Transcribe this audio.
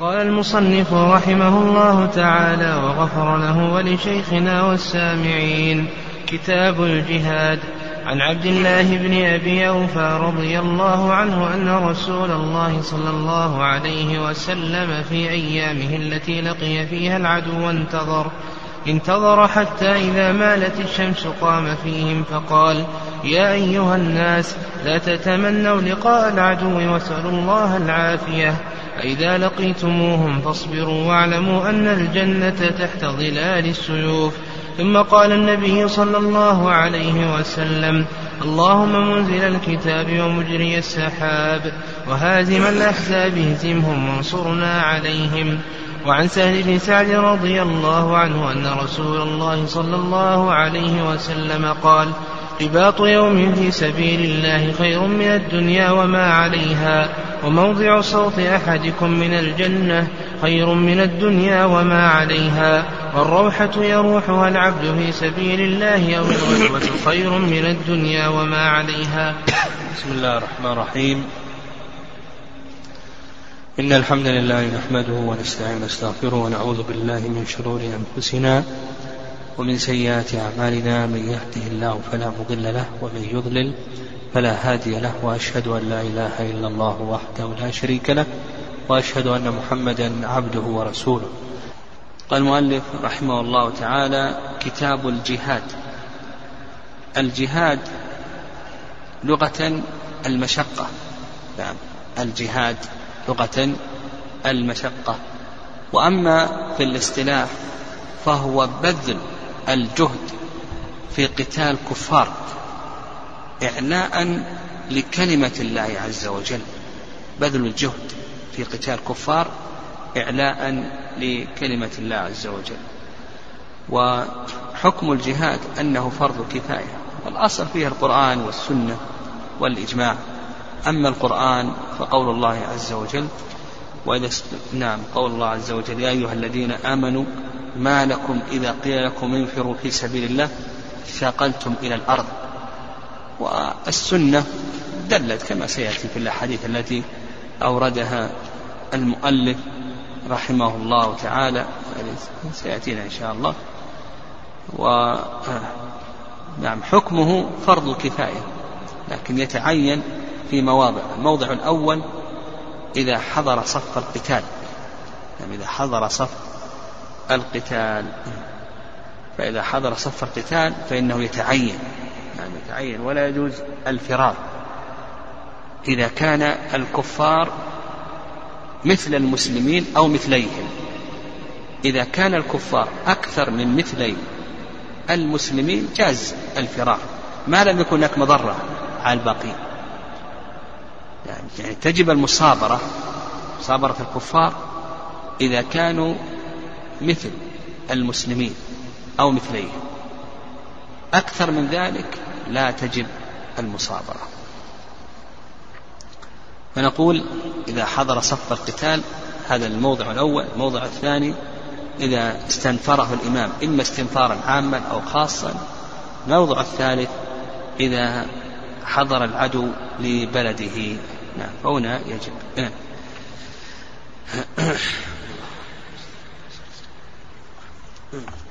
قال المصنف رحمه الله تعالى وغفر له ولشيخنا والسامعين. كتاب الجهاد. عن عبد الله بن أبي أوفى رضي الله عنه أن رسول الله صلى الله عليه وسلم في أيامه التي لقي فيها العدو انتظر. انتظر حتى إذا مالت الشمس قام فيهم فقال يا أيها الناس لا تتمنوا لقاء العدو واسألوا الله العافية. فإذا لقيتموهم فاصبروا واعلموا أن الجنة تحت ظلال السيوف. ثم قال النبي صلى الله عليه وسلم اللهم منزل الكتاب ومجري السحاب وهازم الأحزاب اهزمهم وانصرنا عليهم. وعن سهل بن سعد رضي الله عنه أن رسول الله صلى الله عليه وسلم قال رباط يوم في سبيل الله خير من الدنيا وما عليها. وموضع صوت أحدكم من الجنة خير من الدنيا وما عليها والروحة يروحها العبد في سبيل الله أو الغزوة خير من الدنيا وما عليها. بسم الله الرحمن الرحيم. إن الحمد لله نحمده ونستعين ونستغفره ونعوذ بالله من شرور أنفسنا ومن سيئات أعمالنا من يهده الله فلا مضل له ومن يضلل فلا هادي له وأشهد أن لا إله إلا الله وحده لا شريك له وأشهد أن محمدا عبده ورسوله. قال المؤلف رحمه الله تعالى كتاب الجهاد. الجهاد لغة المشقة. نعم الجهاد لغة المشقة. وأما في الاصطلاح فهو بذل الجهد في قتال كفار إعلاء لكلمة الله عز وجل. بذل الجهد في قتال كفار إعلاء لكلمة الله عز وجل. وحكم الجهاد أنه فرض كفاية. والأصل فيه القرآن والسنة والإجماع. أما القرآن فقول الله عز وجل وإذا نعم قول الله عز وجل يا أيها الذين آمنوا ما لكم إذا قيل لكم انفروا في سبيل الله ثاقلتم إلى الأرض. والسنة دلت كما سيأتي في الأحاديث التي أوردها المؤلف رحمه الله تعالى سيأتينا إن شاء الله. و نعم حكمه فرض كفاية لكن يتعين في مواضع. الموضع الأول إذا حضر صف القتال. يعني إذا حضر صف القتال. فإذا حضر صف القتال فإنه يتعين يعني يتعين ولا يجوز الفرار. إذا كان الكفار مثل المسلمين أو مثليهم. إذا كان الكفار أكثر من مثلي المسلمين جاز الفرار. ما لم يكن هناك مضرة على الباقين يعني, تجب المصابرة مصابرة الكفار إذا كانوا مثل المسلمين أو مثليهم أكثر من ذلك لا تجب المصابرة. فنقول إذا حضر صف القتال هذا الموضع الأول. الموضع الثاني إذا استنفره الإمام إما استنفارا عاما أو خاصا. الموضع الثالث إذا حضر العدو لبلده. نعم فهنا يجب. نعم. Hmm.